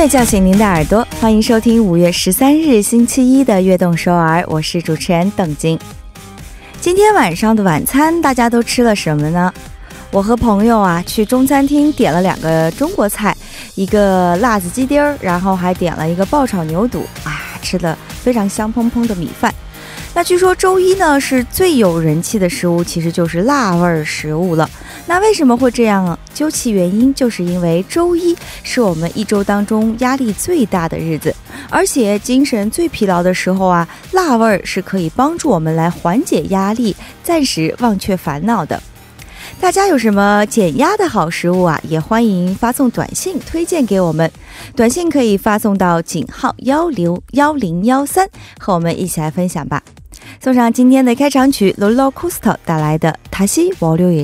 乐叫醒您的耳朵，欢迎收听五月十三日星期一的《悦动首尔》，我是主持人邓晶。今天晚上的晚餐大家都吃了什么呢？我和朋友啊去中餐厅点了两个中国菜，一个辣子鸡丁儿，然后还点了一个爆炒牛肚啊，吃的非常香喷喷的米饭。那据说周一呢是最有人气的食物，其实就是辣味儿食物了。那为什么会这样？究其原因，就是因为周一是我们一周当中压力最大的日子，而且精神最疲劳的时候啊，辣味儿是可以帮助我们来缓解压力，暂时忘却烦恼的。大家有什么减压的好食物啊？也欢迎发送短信推荐给我们，短信可以发送到井号幺零幺零幺三，和我们一起来分享吧。送上今天的开场曲 l o l o c o s t 带来的《塔西瓦六野》。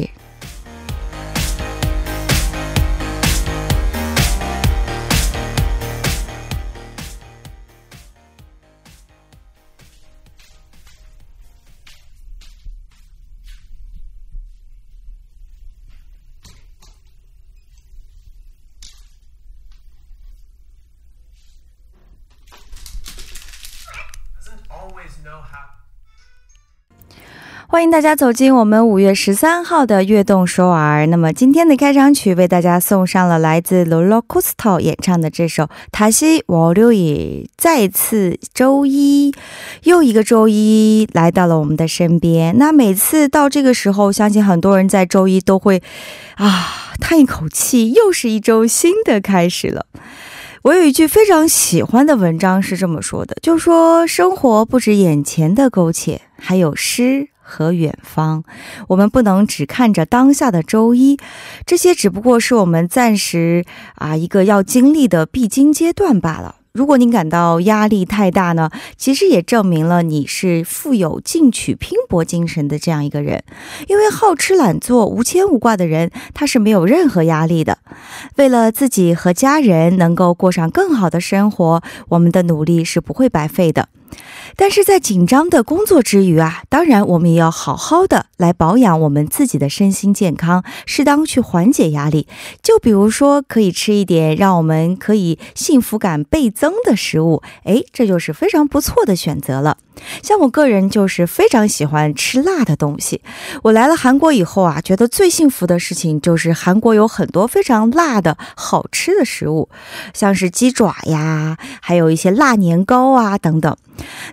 欢迎大家走进我们五月十三号的悦动首尔。那么今天的开场曲为大家送上了来自 Lolo Costo 演唱的这首《塔西我六野》。再次周一，又一个周一来到了我们的身边。那每次到这个时候，相信很多人在周一都会啊叹一口气，又是一周新的开始了。我有一句非常喜欢的文章是这么说的，就说生活不止眼前的苟且，还有诗和远方。我们不能只看着当下的周一，这些只不过是我们暂时啊一个要经历的必经阶段罢了。如果您感到压力太大呢，其实也证明了你是富有进取、拼搏精神的这样一个人。因为好吃懒做、无牵无挂的人，他是没有任何压力的。为了自己和家人能够过上更好的生活，我们的努力是不会白费的。但是在紧张的工作之余啊，当然我们也要好好的来保养我们自己的身心健康，适当去缓解压力。就比如说，可以吃一点让我们可以幸福感倍增的食物，哎，这就是非常不错的选择了。像我个人就是非常喜欢吃辣的东西。我来了韩国以后啊，觉得最幸福的事情就是韩国有很多非常辣的好吃的食物，像是鸡爪呀，还有一些辣年糕啊等等。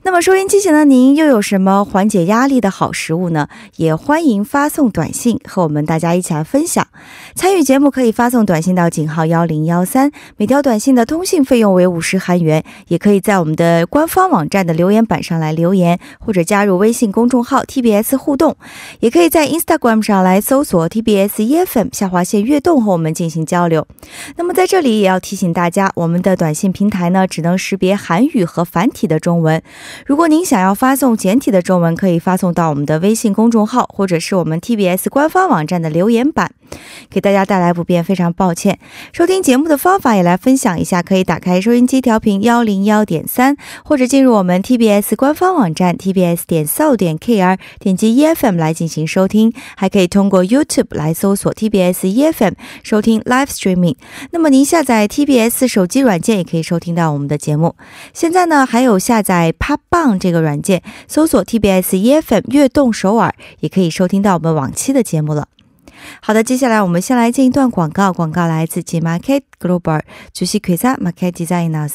那么收音机前的您又有什么缓解压力的好食物呢？也欢迎发送短信和我们大家一起来分享。参与节目可以发送短信到井号幺零幺三，每条短信的通信费用为五十韩元。也可以在我们的官方网站的留言板上来留言，或者加入微信公众号 TBS 互动。也可以在 Instagram 上来搜索 TBS EFM 下划线悦动和我们进行交流。那么在这里也要提醒大家，我们的短信平台呢只能识别韩语和繁体的中文。如果您想要发送简体的中文，可以发送到我们的微信公众号，或者是我们 TBS 官方网站的留言板。给大家带来不便，非常抱歉。收听节目的方法也来分享一下，可以打开收音机调频幺零幺点三，或者进入我们 TBS 官方网站 tbs 点 so 点 kr，点击 EFM 来进行收听。还可以通过 YouTube 来搜索 TBS EFM 收听 Live Streaming。那么您下载 TBS 手机软件也可以收听到我们的节目。现在呢，还有下载 p o p b a n g 这个软件，搜索 TBS EFM 悦动首尔，也可以收听到我们往期的节目了。好的，接下来我们先来进一段广告。广告来自 G Market Global 主席奎萨 Market Designers。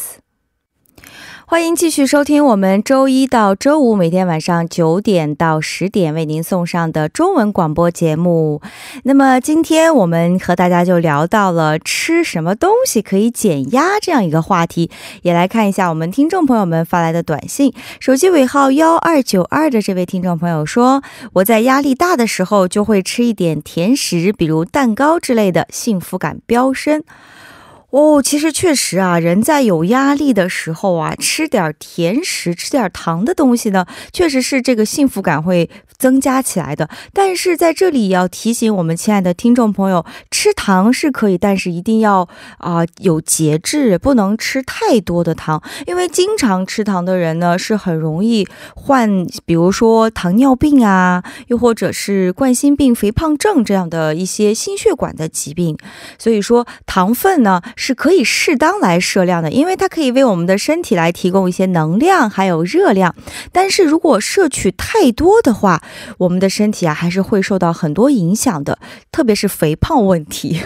欢迎继续收听我们周一到周五每天晚上九点到十点为您送上的中文广播节目。那么今天我们和大家就聊到了吃什么东西可以减压这样一个话题，也来看一下我们听众朋友们发来的短信。手机尾号幺二九二的这位听众朋友说：“我在压力大的时候就会吃一点甜食，比如蛋糕之类的，幸福感飙升。”哦，其实确实啊，人在有压力的时候啊，吃点甜食、吃点糖的东西呢，确实是这个幸福感会增加起来的。但是在这里要提醒我们亲爱的听众朋友，吃糖是可以，但是一定要啊、有节制，不能吃太多的糖，因为经常吃糖的人呢，是很容易患，比如说糖尿病啊，又或者是冠心病、肥胖症这样的一些心血管的疾病。所以说，糖分呢是可以适当来摄量的，因为它可以为我们的身体来提供一些能量还有热量。但是如果摄取太多的话，我们的身体啊还是会受到很多影响的，特别是肥胖问题。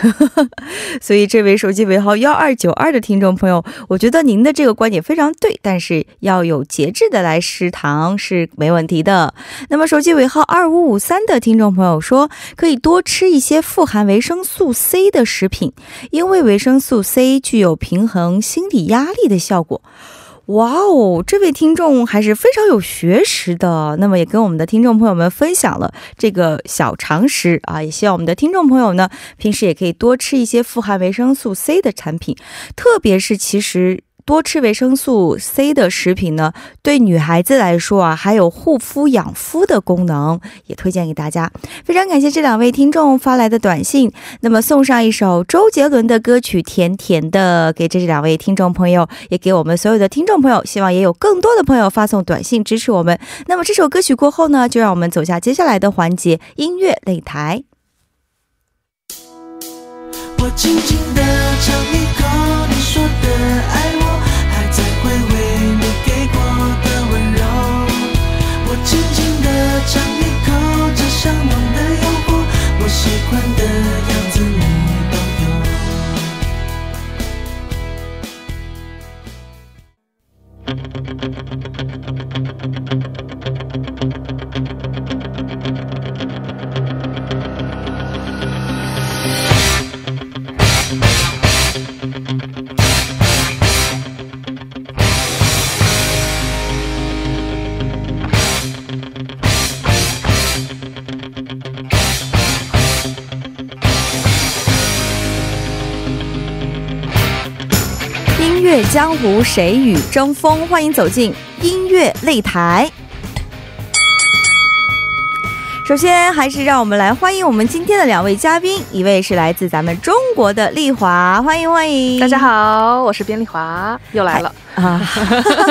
所以这位手机尾号幺二九二的听众朋友，我觉得您的这个观点非常对，但是要有节制的来食糖是没问题的。那么手机尾号二五五三的听众朋友说，可以多吃一些富含维生素 C 的食品，因为维生素 C 具有平衡心理压力的效果。哇哦，这位听众还是非常有学识的。那么也跟我们的听众朋友们分享了这个小常识啊，也希望我们的听众朋友呢，平时也可以多吃一些富含维生素 C 的产品，特别是其实。多吃维生素 C 的食品呢，对女孩子来说啊，还有护肤养肤的功能，也推荐给大家。非常感谢这两位听众发来的短信，那么送上一首周杰伦的歌曲《甜甜的》给这两位听众朋友，也给我们所有的听众朋友，希望也有更多的朋友发送短信支持我们。那么这首歌曲过后呢，就让我们走下接下来的环节——音乐擂台。我轻轻的尝一口你说的爱。想你。江湖谁与争锋？欢迎走进音乐擂台。首先，还是让我们来欢迎我们今天的两位嘉宾，一位是来自咱们中国的丽华，欢迎欢迎。大家好，我是边丽华，又来了啊。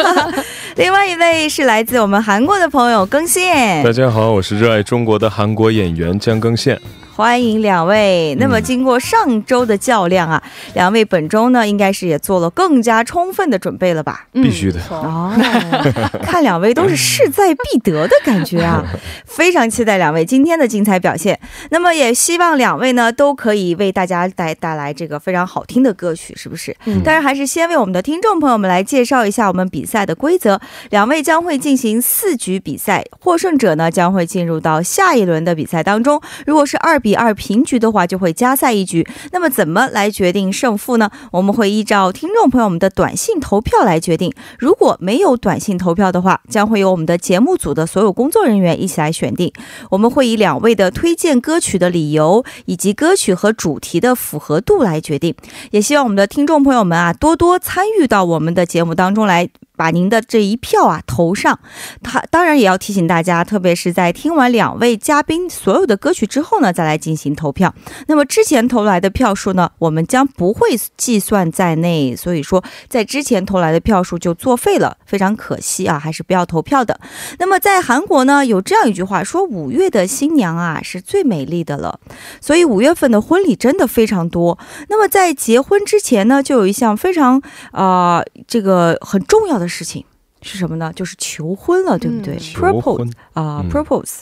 另外一位是来自我们韩国的朋友更宪。大家好，我是热爱中国的韩国演员姜更宪。欢迎两位。那么经过上周的较量啊，两位本周呢应该是也做了更加充分的准备了吧？必须的哦。看两位都是势在必得的感觉啊，非常期待两位今天的精彩表现。那么也希望两位呢都可以为大家带带来这个非常好听的歌曲，是不是？嗯。当然还是先为我们的听众朋友们来介绍一下我们比赛的规则。两位将会进行四局比赛，获胜者呢将会进入到下一轮的比赛当中。如果是二比。比二平局的话，就会加赛一局。那么怎么来决定胜负呢？我们会依照听众朋友们的短信投票来决定。如果没有短信投票的话，将会由我们的节目组的所有工作人员一起来选定。我们会以两位的推荐歌曲的理由以及歌曲和主题的符合度来决定。也希望我们的听众朋友们啊，多多参与到我们的节目当中来。把您的这一票啊投上，他当然也要提醒大家，特别是在听完两位嘉宾所有的歌曲之后呢，再来进行投票。那么之前投来的票数呢，我们将不会计算在内，所以说在之前投来的票数就作废了，非常可惜啊，还是不要投票的。那么在韩国呢，有这样一句话说，五月的新娘啊是最美丽的了，所以五月份的婚礼真的非常多。那么在结婚之前呢，就有一项非常啊这个很重要的。事情是什么呢？就是求婚了，对不对？Propose 啊，Propose。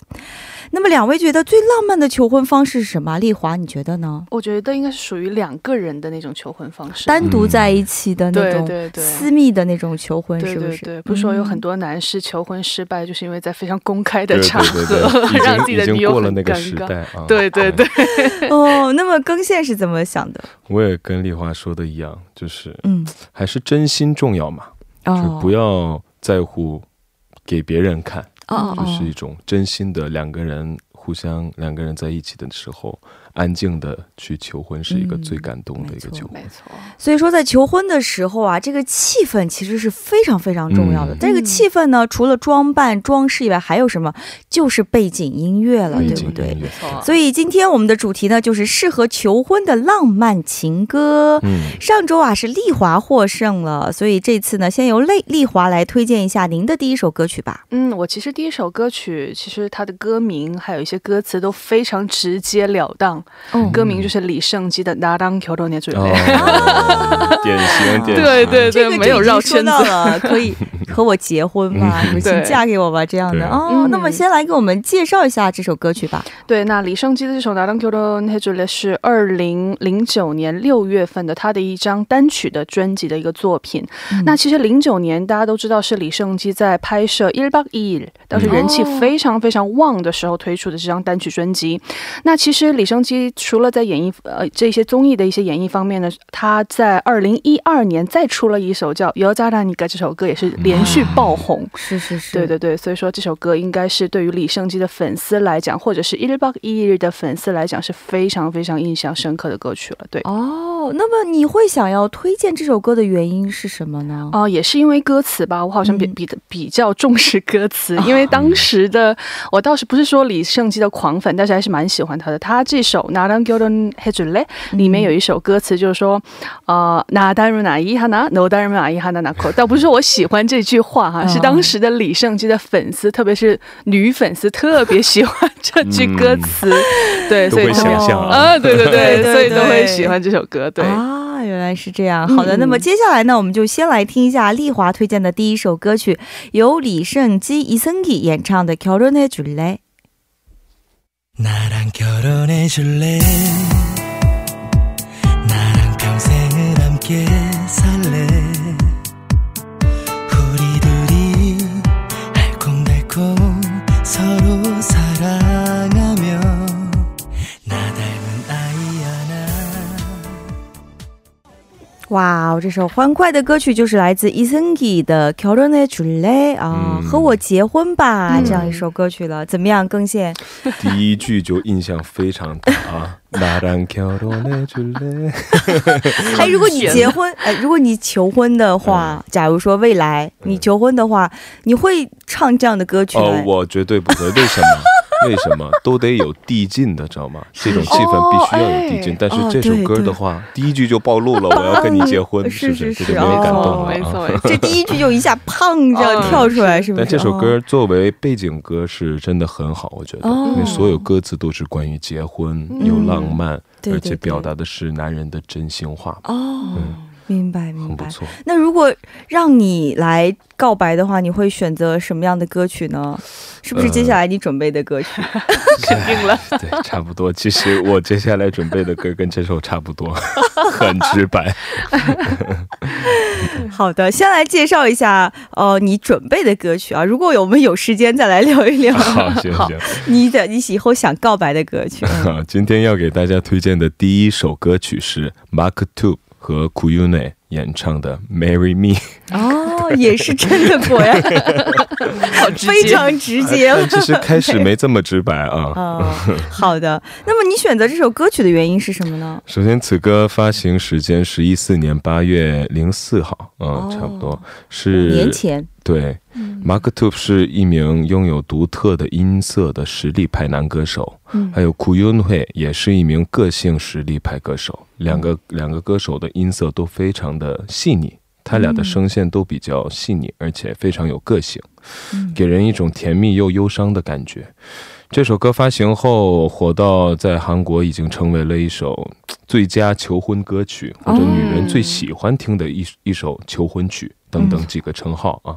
那么两位觉得最浪漫的求婚方式是什么？丽华，你觉得呢？我觉得应该是属于两个人的那种求婚方式，单独在一起的那种，对对对，私密的那种求婚，是不是？对，不是说有很多男士求婚失败，就是因为在非常公开的场合 让自己的女友很尴尬。对对对。哦，那么更线是怎么想的？我也跟丽华说的一样，就是嗯，还是真心重要嘛。就不要在乎给别人看，就是一种真心的两个人互相两个人在一起的时候。安静的去求婚是一个最感动的一个求婚，没错。所以说，在求婚的时候啊，这个气氛其实是非常非常重要的。这个气氛呢，除了装扮装饰以外，还有什么？就是背景音乐了，对不对？所以今天我们的主题呢，就是适合求婚的浪漫情歌。嗯，上周啊是丽华获胜了，所以这次呢，先由丽丽华来推荐一下您的第一首歌曲吧。嗯，我其实第一首歌曲，其实它的歌名还有一些歌词都非常直截了当。歌名就是李圣基的拿当球头捏住了 典型典型。对对对没有绕圈子。可以和我结婚吗请嫁给我吧这样的。哦那么先来给我们介绍一下这首歌曲吧对那李圣基的这首拿当球头捏住了是二零零九年六月份的他的一张单曲的专辑的一个作品。那其实零九年大家都知道是李圣基在拍摄一日八 Il 当时人气非常非常旺的时候推出的这张单曲专辑。那其实李圣基其除了在演绎呃这些综艺的一些演绎方面呢，他在二零一二年再出了一首叫《尤加达尼格》这首歌，也是连续爆红。是是是，对对对，所以说这首歌应该是对于李圣基的粉丝来讲，或者是 ELEBOK ELE 的粉丝来讲是非常非常印象深刻的歌曲了。对哦，那么你会想要推荐这首歌的原因是什么呢？哦，也是因为歌词吧，我好像比比比较重视歌词，因为当时的我倒是不是说李圣基的狂粉，但是还是蛮喜欢他的，他这首。나랑결혼해줄래》里面有一首歌词就是说，呃，나닮은아이하나너닮은아이하나낳 고， 倒不是说我喜欢这句话哈，是当时的李胜基的粉丝，特别是女粉丝特别喜欢这句歌词，对，所以想象啊，对对对，所以都会喜欢这首歌，对。原来是这样，好的，那么接下来呢，我们就先来听一下丽华推荐的第一首歌曲，由李胜基、伊森基演唱的《결혼해줄 래》。 나랑 결혼해 줄래? 나랑 평생을 함께 哇，这首欢快的歌曲就是来自伊森基的《결혼해줄 래》 啊，和我结婚吧，这样一首歌曲了，怎么样，更宪？第一句就印象非常大啊，나랑결혼해줄 래。 哎，如果你结婚，哎，如果你求婚的话，假如说未来你求婚的话，你会唱这样的歌曲吗？哦，我绝对不会，为什么？ 为什么都得有递进的，知道吗？这种气氛必须要有递进。但是这首歌的话，第一句就暴露了 我要跟你结婚，是不是？这就没感动了。没错，这第一句就一下砰这样跳出来，是不是？但这首歌作为背景歌是真的很好，我觉得，因为所有歌词都是关于结婚，有浪漫，而且表达的是男人的真心话。哦。明白明白，那如果让你来告白的话，你会选择什么样的歌曲呢？是不是接下来你准备的歌曲？肯定了，对，差不多。其实我接下来准备的歌跟这首差不多，很直白。好的，先来介绍一下呃，你准备的歌曲啊。如果我们有时间再来聊一聊。好，行行。你的你以后想告白的歌曲。今天要给大家推荐的第一首歌曲是 Mark Two。和 Kuyune 演唱的《Marry Me》哦，也是真的果 呀，非常直接。其实开始没这么直白啊。好的，那么你选择这首歌曲的原因是什么呢？首先，此歌发行时间是一四年八月零四号，嗯，差不多是年前。对，Mark Two 是一名拥有独特的音色的实力派男歌手，还有 Kuyune 也是一名个性实力派歌手。两个两个歌手的音色都非常的细腻，他俩的声线都比较细腻，而且非常有个性，给人一种甜蜜又忧伤的感觉。这首歌发行后火到在韩国已经成为了一首最佳求婚歌曲，或者女人最喜欢听的一一首求婚曲等等几个称号啊。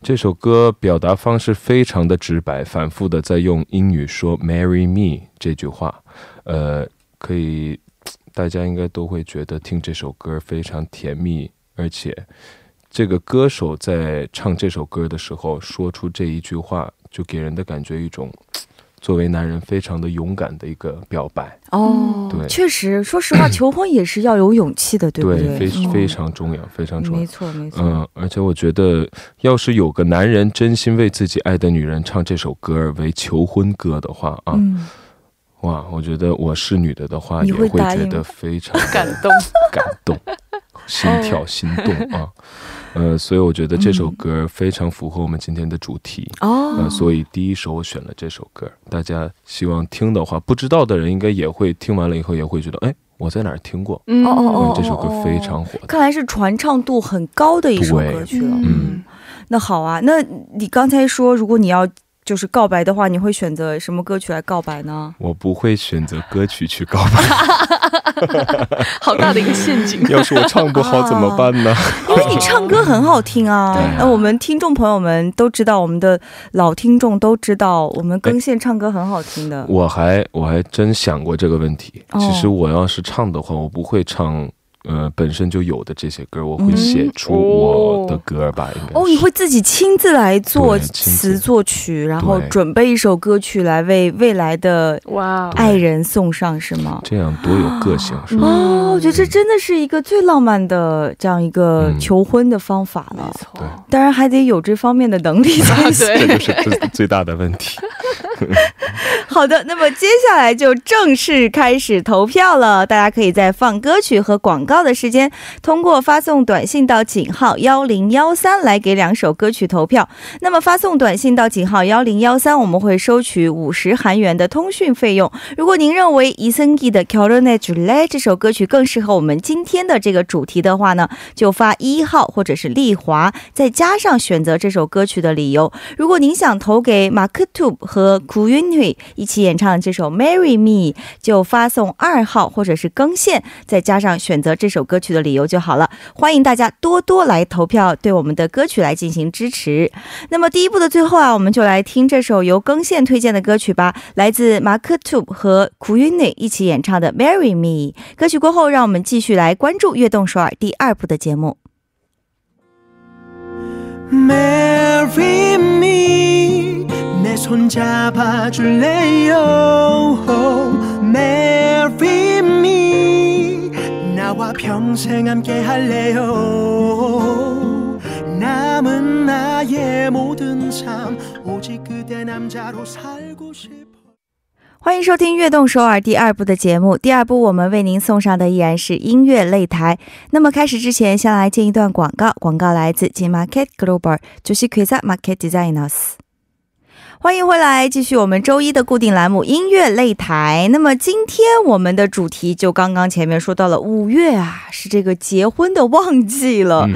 这首歌表达方式非常的直白，反复的在用英语说 “marry me” 这句话，呃，可以。大家应该都会觉得听这首歌非常甜蜜，而且这个歌手在唱这首歌的时候说出这一句话，就给人的感觉一种 作为男人非常的勇敢的一个表白。哦，对，确实，说实话，求婚也是要有勇气的，对不对？非非常重要，非常重要。没错，没错。嗯，而且我觉得，要是有个男人真心为自己爱的女人唱这首歌为求婚歌的话啊。哇，我觉得我是女的的话，也会觉得非常 感动，感动，心跳心动啊！呃，所以我觉得这首歌非常符合我们今天的主题哦。所以第一首我选了这首歌，大家希望听的话，不知道的人应该也会听完了以后也会觉得，哎，我在哪儿听过？哦哦哦，这首歌非常火，看来是传唱度很高的一首歌曲了。嗯，那好啊，那你刚才说，如果你要。就是告白的话，你会选择什么歌曲来告白呢？我不会选择歌曲去告白，好大的一个陷阱。要是我唱不好怎么办呢？因为你唱歌很好听啊。那我们听众朋友们都知道，我们的老听众都知道，我们更线唱歌很好听的。我还我还真想过这个问题。其实我要是唱的话，我不会唱。呃，本身就有的这些歌，我会写出我的歌吧，应该。哦，你会自己亲自来做词作曲，然后准备一首歌曲来为未来的哇爱人送上，是吗？这样多有个性，是吗？哦，我觉得这真的是一个最浪漫的这样一个求婚的方法了。对，当然还得有这方面的能力才行。这就是最最大的问题。好的，那么接下来就正式开始投票了。大家可以在放歌曲和广告的时间，通过发送短信到井号幺零幺三来给两首歌曲投票。那么发送短信到井号幺零幺三，我们会收取五十韩元的通讯费用。如果您认为伊森基的《c o r o n a j u l 这首歌曲更适合我们今天的这个主题的话呢，就发一号或者是丽华，再加上选择这首歌曲的理由。如果您想投给马克 t 和古云宇一起演唱这首《Marry Me》，就发送二号或者是更线，再加上选择。这首歌曲的理由就好了，欢迎大家多多来投票，对我们的歌曲来进行支持。那么第一部的最后啊，我们就来听这首由更线推荐的歌曲吧，来自马克吐和库云内一起演唱的《Marry Me》。歌曲过后，让我们继续来关注《悦动首尔》第二部的节目。Marry me，내손잡아줄래요 Marry me。 나와 평생 함께 할래요 남은 나의 모든 삶 오직 그대 남자로 살고 싶어 欢迎收听《悦动首尔》第二部的节目。第二部我们为您送上的依然是音乐擂台。那么开始之前，先来进一段广告。广告来自金马 欢迎回来，继续我们周一的固定栏目音乐擂台。那么今天我们的主题就刚刚前面说到了，五月啊是这个结婚的旺季了，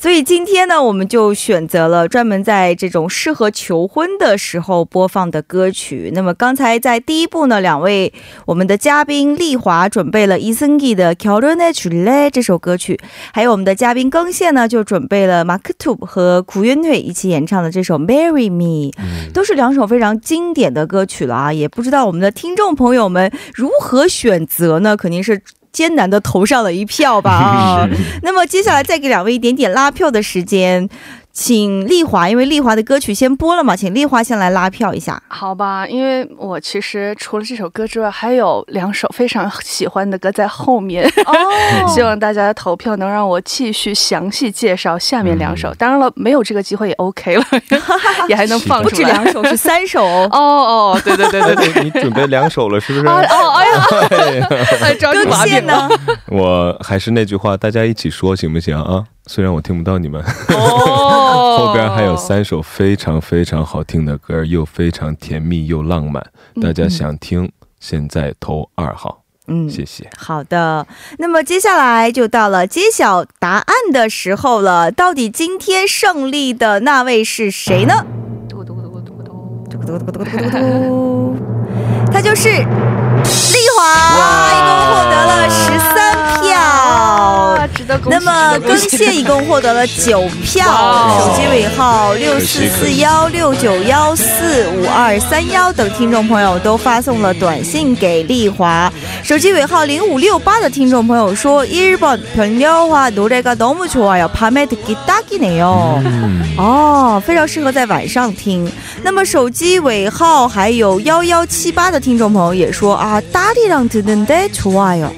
所以今天呢我们就选择了专门在这种适合求婚的时候播放的歌曲。那么刚才在第一部呢，两位我们的嘉宾丽华准备了伊森吉的《결혼해줄래》这首歌曲，还有我们的嘉宾更线呢就准备了马克吐和古乐队一起演唱的这首《Marry Me》，都是两。一首非常经典的歌曲了啊，也不知道我们的听众朋友们如何选择呢？肯定是 艰难的投上了一票吧啊。那么接下来再给两位一点点拉票的时间。请丽华，因为丽华的歌曲先播了嘛，请丽华先来拉票一下，好吧？因为我其实除了这首歌之外，还有两首非常喜欢的歌在后面，哦 希望大家的投票能让我继续详细介绍下面两首。当然了，没有这个机会也 OK 了，也还能放出来。不止两首，是三首 哦。哦哦，对对对对对，你准备两首了是不是？哦哎呀，更线呢？我还是那句话，大家一起说行不行啊？虽然我听不到你们，后边还有三首非常非常好听的歌，又非常甜蜜又浪漫，大家想听，现在投二号。嗯，谢谢。好的，那么接下来就到了揭晓答案的时候了，到底今天胜利的那位是谁呢？嘟嘟嘟嘟嘟嘟嘟嘟嘟嘟嘟，他就是丽华，一共获得了十三票。那么更线一共获得了九票，手机尾号六四四幺六九幺四五二三幺等听众朋友都发送了短信给丽华。手机尾号零五六八的听众朋友说：“日本朋友话노래가너무좋아 요， 밤에듣기딱이네 요。 哦，非常适合在晚上听。那么手机尾号还有幺幺七八的听众朋友也说啊，딸이랑듣는데좋아 요。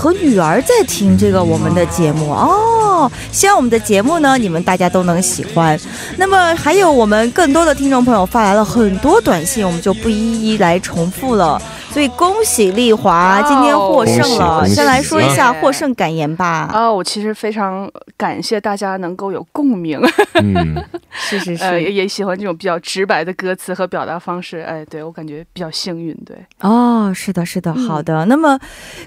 和女儿在听这个我们的节目哦，希望我们的节目呢，你们大家都能喜欢。那么还有我们更多的听众朋友发来了很多短信，我们就不一一来重复了。所以恭喜丽华今天获胜了，先来说一下获胜感言吧。啊，我其实非常感谢大家能够有共鸣，嗯，是是是，也喜欢这种比较直白的歌词和表达方式。哎，对我感觉比较幸运，对。哦，是的，是的，好的。那么，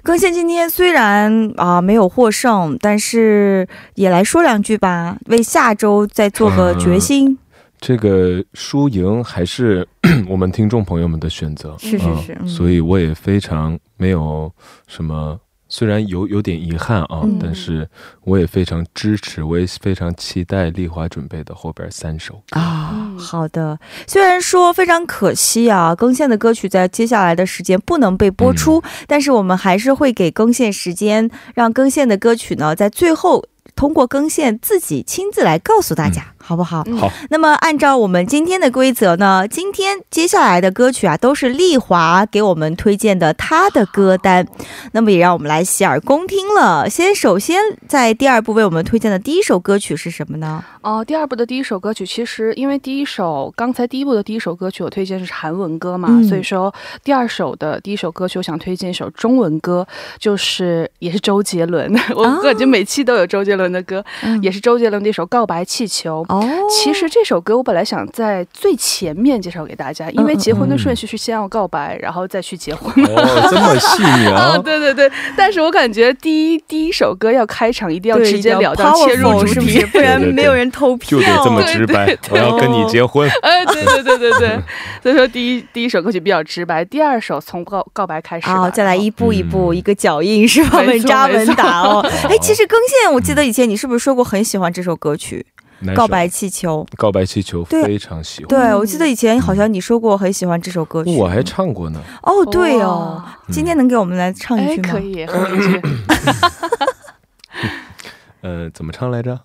更新今天虽然啊没有获胜，但是也来说两句吧，为下周再做个决心。这个输赢还是 我们听众朋友们的选择，是是是，所以我也非常没有什么。虽然有有点遗憾啊，但是我也非常支持，我也非常期待丽华准备的后边三首啊。好的，虽然说非常可惜啊，更线的歌曲在接下来的时间不能被播出，但是我们还是会给更线时间，让更线的歌曲呢在最后通过更线自己亲自来告诉大家。好不好？好。那么按照我们今天的规则呢，今天接下来的歌曲啊，都是丽华给我们推荐的她的歌单。那么也让我们来洗耳恭听了。先，首先在第二部为我们推荐的第一首歌曲是什么呢？哦，第二部的第一首歌曲，其实因为第一首刚才第一部的第一首歌曲我推荐是韩文歌嘛，所以说第二首的第一首歌曲我想推荐一首中文歌，就是也是周杰伦。我感觉每期都有周杰伦的歌，也是周杰伦的一首《告白气球》。哦，其实这首歌我本来想在最前面介绍给大家，因为结婚的顺序是先要告白，然后再去结婚。哦，这么细腻啊！对对对，但是我感觉第一第一首歌要开场一定要直截了当切入主题，不然没有人投票。就得这么直白，我要跟你结婚。哎，对对对对对，所以说第一第一首歌曲比较直白，第二首从告告白开始，好，再来一步一步一个脚印是吧？稳扎稳打哦。哎，其实更线，我记得以前你是不是说过很喜欢这首歌曲？告白气球，告白气球非常喜欢。对，我记得以前好像你说过很喜欢这首歌曲，我还唱过呢。哦，对哦，今天能给我们来唱一句吗？可以，唱一句。呃，怎么唱来着？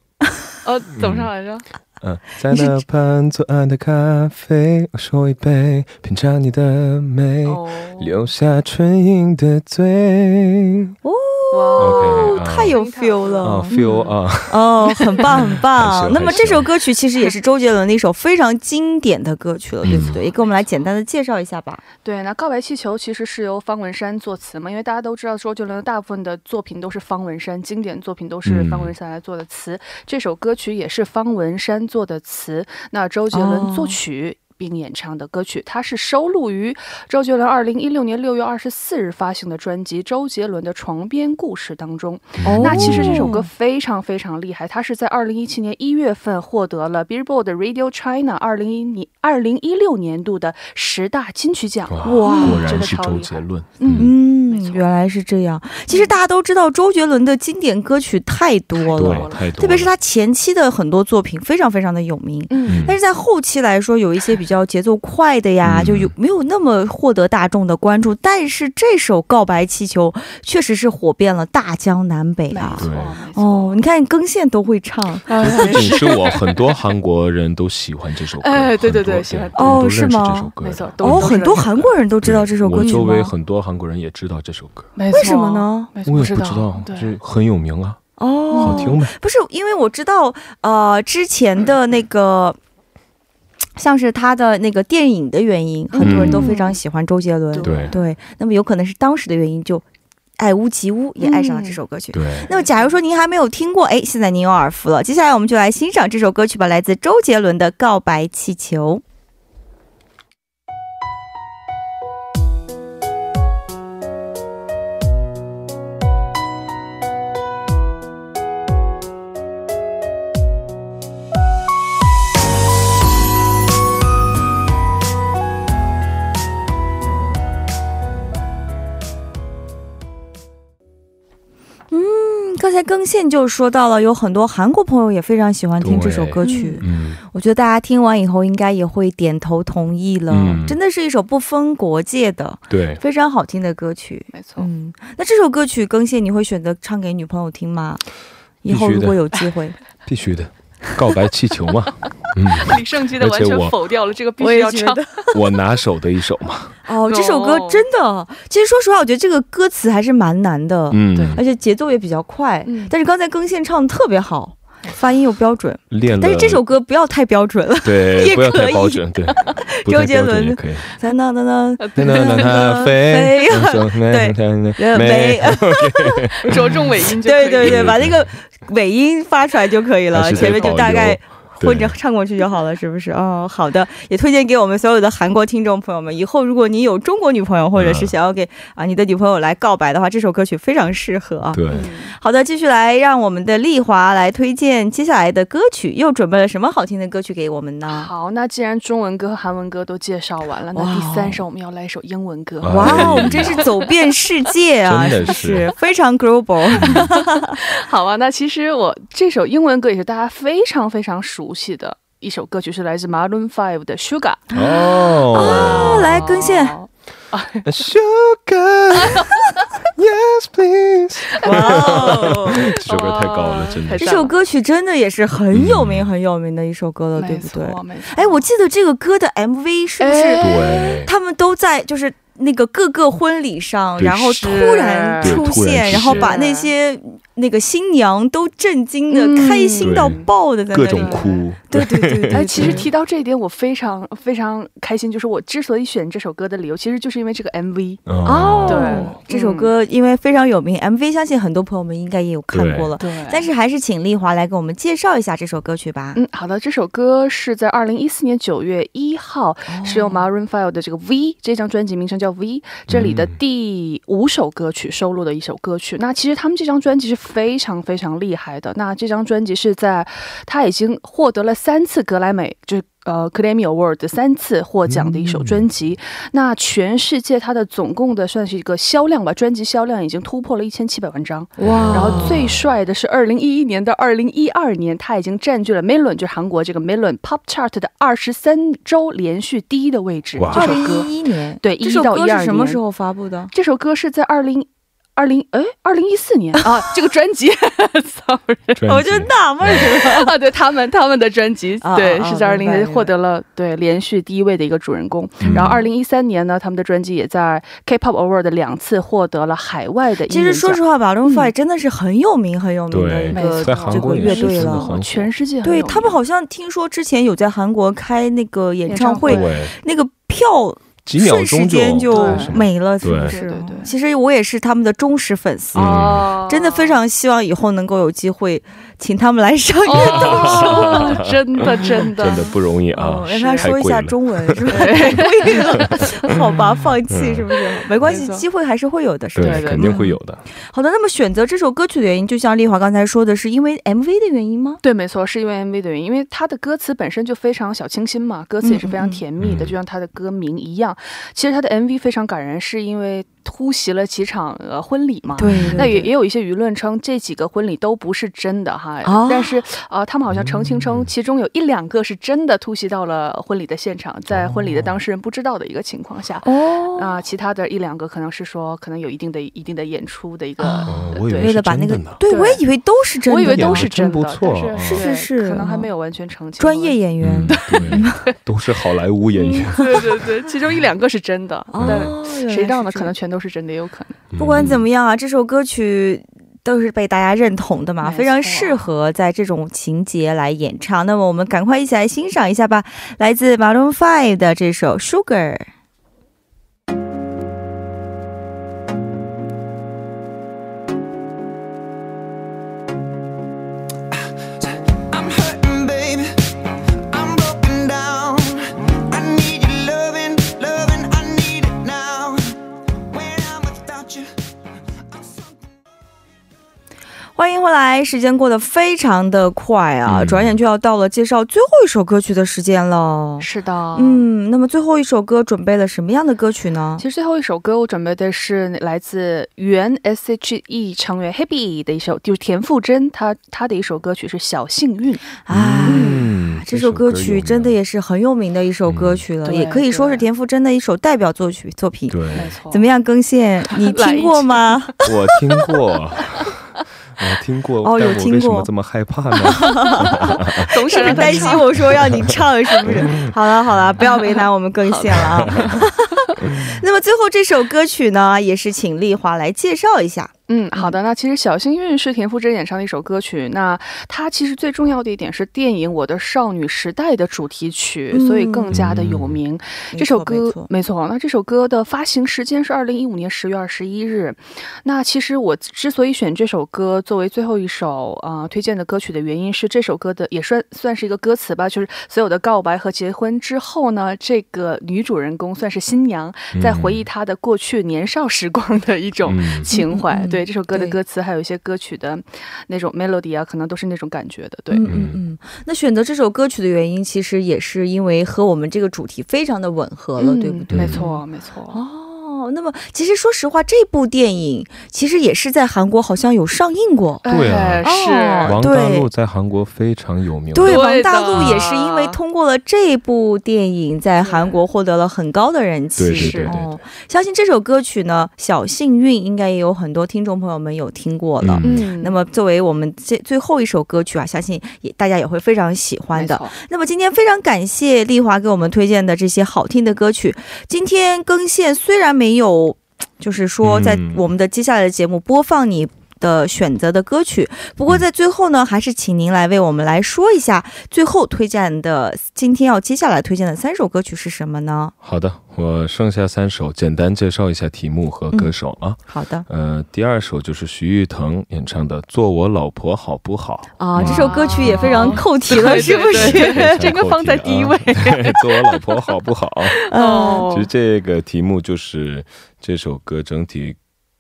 呃，怎么唱来着？嗯，在那盘左岸的咖啡，我手一杯，品尝你的美，留下唇印的嘴。哦。哇，太有 feel 了，feel 啊，哦，很棒很棒。那么这首歌曲其实也是周杰伦的一首非常经典的歌曲了，对不对？也给我们来简单的介绍一下吧。对，那《告白气球》其实是由方文山作词嘛，因为大家都知道周杰伦的大部分的作品都是方文山经典作品都是方文山来做的词，这首歌曲也是方文山做的词，那周杰伦作曲。并演唱的歌曲，它是收录于周杰伦二零一六年六月二十四日发行的专辑《周杰伦的床边故事》当中。那其实这首歌非常非常厉害，它是在二零一七年一月份获得了 Billboard Radio China 二零一年二零一六年度的十大金曲奖。哇，果然是周杰伦。嗯，原来是这样。其实大家都知道，周杰伦的经典歌曲太多了，太多。特别是他前期的很多作品非常非常的有名。嗯，但是在后期来说，有一些比较节奏快的呀，就有没有那么获得大众的关注？但是这首《告白气球》确实是火遍了大江南北啊！哦，你看更线都会唱，不仅是我，很多韩国人都喜欢这首歌。哎，对对对，喜欢哦，是吗？没错，哦，很多韩国人都知道这首歌曲我周围很多韩国人也知道这首歌，为什么呢？我也不知道，就很有名啊。哦，好听呗。不是，因为我知道，呃，之前的那个。像是他的那个电影的原因，很多人都非常喜欢周杰伦。对对，那么有可能是当时的原因，就爱屋及乌，也爱上了这首歌曲。对。那么，假如说您还没有听过，哎，现在您有耳福了。接下来我们就来欣赏这首歌曲吧，来自周杰伦的《告白气球》。才更新就说到了，有很多韩国朋友也非常喜欢听这首歌曲。嗯，我觉得大家听完以后应该也会点头同意了。真的是一首不分国界的，对，非常好听的歌曲。没错。嗯，那这首歌曲更新，你会选择唱给女朋友听吗？以后如果有机会，必须的。告白气球嘛，嗯，李圣基的完全否掉了这个必须要唱，我拿手的一首嘛。哦，这首歌真的，其实说实话，我觉得这个歌词还是蛮难的，嗯，对，而且节奏也比较快，但是刚才更线唱的特别好。发音又标准，练。但是这首歌不要太标准了，对，不要太标准，对。周杰伦可以。噔噔噔噔噔噔噔飞，对，飞，着重尾音就对对对，把那个尾音发出来就可以了，前面就大概。混着唱过去就好了，是不是？哦，好的，也推荐给我们所有的韩国听众朋友们。以后如果你有中国女朋友，或者是想要给啊你的女朋友来告白的话，这首歌曲非常适合啊。对，好的，继续来让我们的丽华来推荐接下来的歌曲，又准备了什么好听的歌曲给我们呢？好，那既然中文歌和韩文歌都介绍完了，那第三首我们要来一首英文歌。哇，我们真是走遍世界啊，真的是非常 global。好啊，那其实我这首英文歌也是大家非常非常熟悉的一首歌曲，是来自 Maroon Five 的 Sugar。哦，来更新。Sugar，Yes please。哇，这首歌太高了，真的。这首歌曲真的也是很有名很有名的一首歌了，对不对？哎，我记得这个歌的 MV 是不是？对，他们都在就是。那个各个婚礼上，然后突然出现，然后把那些那个新娘都震惊的、开心到爆的，在各种哭。对对对，哎，其实提到这一点，我非常非常开心。就是我之所以选这首歌的理由，其实就是因为这个 MV 哦。对，这首歌因为非常有名，MV 相信很多朋友们应该也有看过了。对，但是还是请丽华来给我们介绍一下这首歌曲吧。嗯，好的，这首歌是在二零一四年九月一号，是由 Maroon Five 的这个 V 这张专辑名称叫 V 这里。里的第五首歌曲收录的一首歌曲，那其实他们这张专辑是非常非常厉害的。那这张专辑是在他已经获得了三次格莱美，就是呃 Grammy Award 三次获奖的一首专辑。那全世界它的总共的算是一个销量吧，专辑销量已经突破了一千七百万张。哇！然后最帅的是二零一一年到二零一二年，他已经占据了 Melon 就是韩国这个 Melon Pop Chart 的二十三周连续第一的位置。这首歌一一年对，一到一二年什么时候发布的？这首歌是在二零。二零哎，二零一四年啊，这个专辑，sorry，我就纳闷了。啊，对他们他们的专辑，对，是在二零获得了对连续第一位的一个主人公。然后二零一三年呢，他们的专辑也在 K-pop Award 两次获得了海外的。其实说实话，Maroon Five 真的是很有名很有名的一个这个乐队了，全世界对他们好像听说之前有在韩国开那个演唱会，那个票。几秒钟就没了，是不是？对对。其实我也是他们的忠实粉丝，真的非常希望以后能够有机会请他们来上乐动手，真的真的真的不容易啊！让他说一下中文，是不是？太贵了，好吧，放弃是不是？没关系，机会还是会有的，是对，肯定会有的。好的，那么选择这首歌曲的原因，就像丽华刚才说的，是因为 MV 的原因吗？对，没错，是因为 MV 的原因，因为它的歌词本身就非常小清新嘛，歌词也是非常甜蜜的，就像它的歌名一样。其实他的 MV 非常感人，是因为。突袭了几场呃婚礼嘛？对，那也也有一些舆论称这几个婚礼都不是真的哈。但是呃，他们好像澄清称其中有一两个是真的突袭到了婚礼的现场，在婚礼的当事人不知道的一个情况下。哦。啊，其他的一两个可能是说可能有一定的一定的演出的一个。我以为是真的。对，我也以为都是真的。我以为都是真的。不错。是是是。可能还没有完全澄清。专业演员。对。都是好莱坞演员。对对对，其中一两个是真的。哦。谁知道呢？可能全都是真的，有可能。不管怎么样啊，这首歌曲都是被大家认同的嘛，非常适合在这种情节来演唱。那么我们赶快一起来欣赏一下吧，来自 Maroon Five 的这首《Sugar》。来，时间过得非常的快啊，转眼就要到了介绍最后一首歌曲的时间了。是的，嗯，那么最后一首歌准备了什么样的歌曲呢？其实最后一首歌我准备的是来自原 S.H.E 成员 Happy 的一首，就是田馥甄，他他的一首歌曲是《小幸运》啊。这首歌曲真的也是很有名的一首歌曲了，也可以说是田馥甄的一首代表作曲作品。对，没错。怎么样，更线？你听过吗？我听过。我听过，哦，有听过，为什么这么害怕呢？总是担心我说要你唱，是不是？好了好了，不要为难我们 更线了啊。那么最后这首歌曲呢，也是请丽华来介绍一下。嗯，好的。那其实《小幸运》是田馥甄演唱的一首歌曲。那它其实最重要的一点是电影《我的少女时代》的主题曲，所以更加的有名。这首歌没错。那这首歌的发行时间是二零一五年十月二十一日。那其实我之所以选这首歌作为最后一首啊推荐的歌曲的原因是，这首歌的也算算是一个歌词吧，就是所有的告白和结婚之后呢，这个女主人公算是新娘，在回忆她的过去年少时光的一种情怀。对。对这首歌的歌词，还有一些歌曲的那种 melody 啊，可能都是那种感觉的。对，嗯嗯嗯。那选择这首歌曲的原因，其实也是因为和我们这个主题非常的吻合了，对不对？没错，没错。哦。哦，那么其实说实话，这部电影其实也是在韩国好像有上映过。对啊，是王大陆在韩国非常有名。对，王大陆也是因为通过了这部电影，在韩国获得了很高的人气。是哦，相信这首歌曲呢，《小幸运》应该也有很多听众朋友们有听过了。嗯，那么作为我们这最后一首歌曲啊，相信也大家也会非常喜欢的。那么今天非常感谢丽华给我们推荐的这些好听的歌曲。今天更线虽然没。没有，就是说，在我们的接下来的节目播放你的选择的歌曲。不过在最后呢，还是请您来为我们来说一下最后推荐的今天要接下来推荐的三首歌曲是什么呢？好的，我剩下三首，简单介绍一下题目和歌手啊。好的，呃，第二首就是徐誉滕演唱的《做我老婆好不好》啊，这首歌曲也非常扣题了，是不是？这个放在第一位，做我老婆好不好？哦，其实这个题目就是这首歌整体。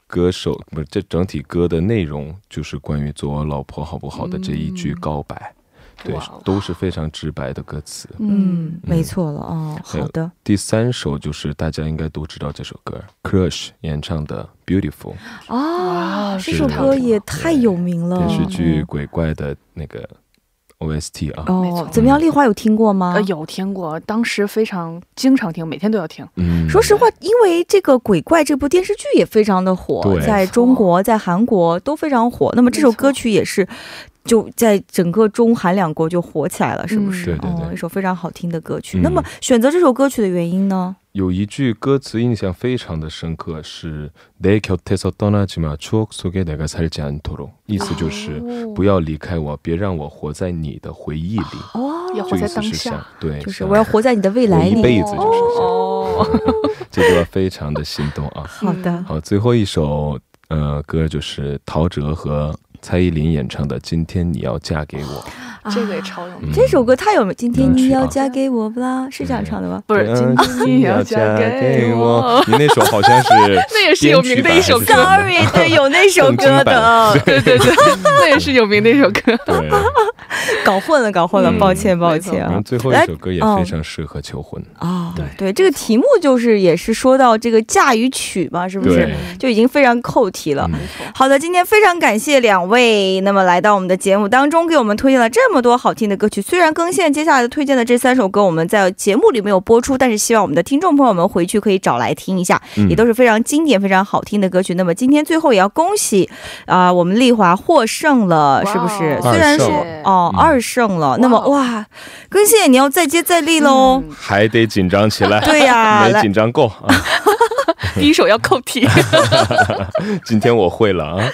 歌手不是这整体歌的内容就是关于做我老婆好不好的这一句告白，对，都是非常直白的歌词。嗯，没错了哦。好的，第三首就是大家应该都知道这首歌，Crush 演唱的 Beautiful。啊，这首歌也太有名了。电视剧鬼怪的那个。OST 啊，哦，怎么样？丽花有听过吗？呃，有听过，当时非常经常听，每天都要听。嗯，说实话，因为这个鬼怪这部电视剧也非常的火，在中国、在韩国都非常火。那么这首歌曲也是就在整个中韩两国就火起来了，是不是？对对对，一首非常好听的歌曲。那么选择这首歌曲的原因呢？有一句歌词印象非常的深刻，是내곁에서떠나지마추억속에내가살지않도록意思就是不要离开我，别让我活在你的回忆里。哦，要活在当下。对，就是我要活在你的未来里，一辈子就是哦。这个非常的心动啊。好的。好，最后一首呃歌就是陶喆和 蔡依林演唱的《今天你要嫁给我》。这个也超有名。这首歌太有名，今天你要嫁给我不啦？是这样唱的吗？不是，今天你要嫁给我。你那首好像是 那也是有名的一首歌。Sorry，对，有那首歌的。对对对，那也是有名的一首歌。搞混了，搞混了，抱歉，抱歉啊。最后一首歌也非常适合求婚啊。对对，这个题目就是也是说到这个嫁与娶嘛，是不是？就已经非常扣题了。好的，今天非常感谢两位，那么来到我们的节目当中，给我们推荐了这么多好听的歌曲。虽然更线接下来的推荐的这三首歌我们在节目里没有播出，但是希望我们的听众朋友们回去可以找来听一下，也都是非常经典、非常好听的歌曲。那么今天最后也要恭喜啊，我们丽华获胜了，是不是？虽然说哦，二胜了。那么哇，更线你要再接再厉喽，还得紧张起来。对呀，没紧张够啊。第一首要扣题，今天我会了啊！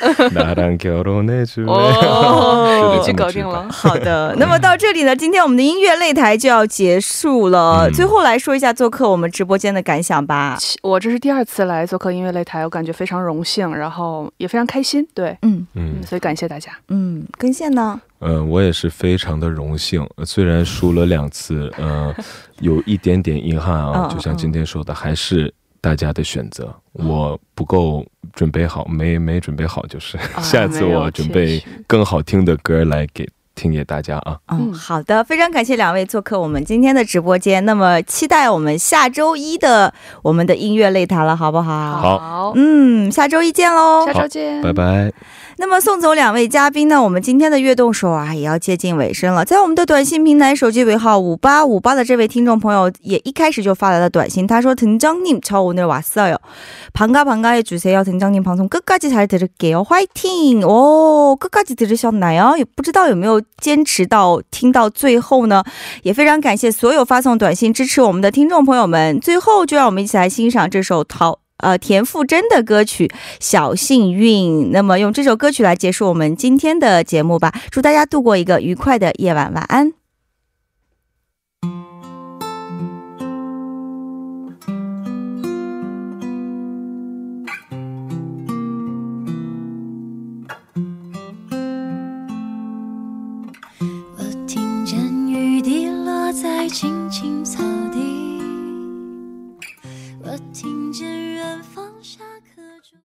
哦，已经搞定了。好的，那么到这里呢，今天我们的音乐擂台就要结束了。最后来说一下做客我们直播间的感想吧。我这是第二次来做客音乐擂台，我感觉非常荣幸，然后也非常开心。对，嗯嗯，所以感谢大家。嗯，跟线呢？嗯，我也是非常的荣幸，虽然输了两次，呃，有一点点遗憾啊。就像今天说的，还是。大家的选择，我不够准备好，没没准备好，就是 下次我准备更好听的歌来给听给大家啊。嗯，好的，非常感谢两位做客我们今天的直播间，那么期待我们下周一的我们的音乐擂台了，好不好？好，嗯，下周一见喽，下周见，拜拜。那么送走两位嘉宾呢？我们今天的悦动手啊也要接近尾声了。在我们的短信平台手机尾号五八五八的这位听众朋友也一开始就发来了短信，他说：“등장님저오늘왔어요반가반가해주세요등장님방송끝까지잘들을게요화이팅哦，끝까지들으셨나요也不知道有没有坚持到听到最后呢？也非常感谢所有发送短信支持我们的听众朋友们。最后就让我们一起来欣赏这首陶。 呃田馥甄的歌曲小幸运。那么用这首歌曲来结束我们今天的节目吧祝大家度过一个愉快的夜晚晚安。我听见雨滴落在青青草地我听见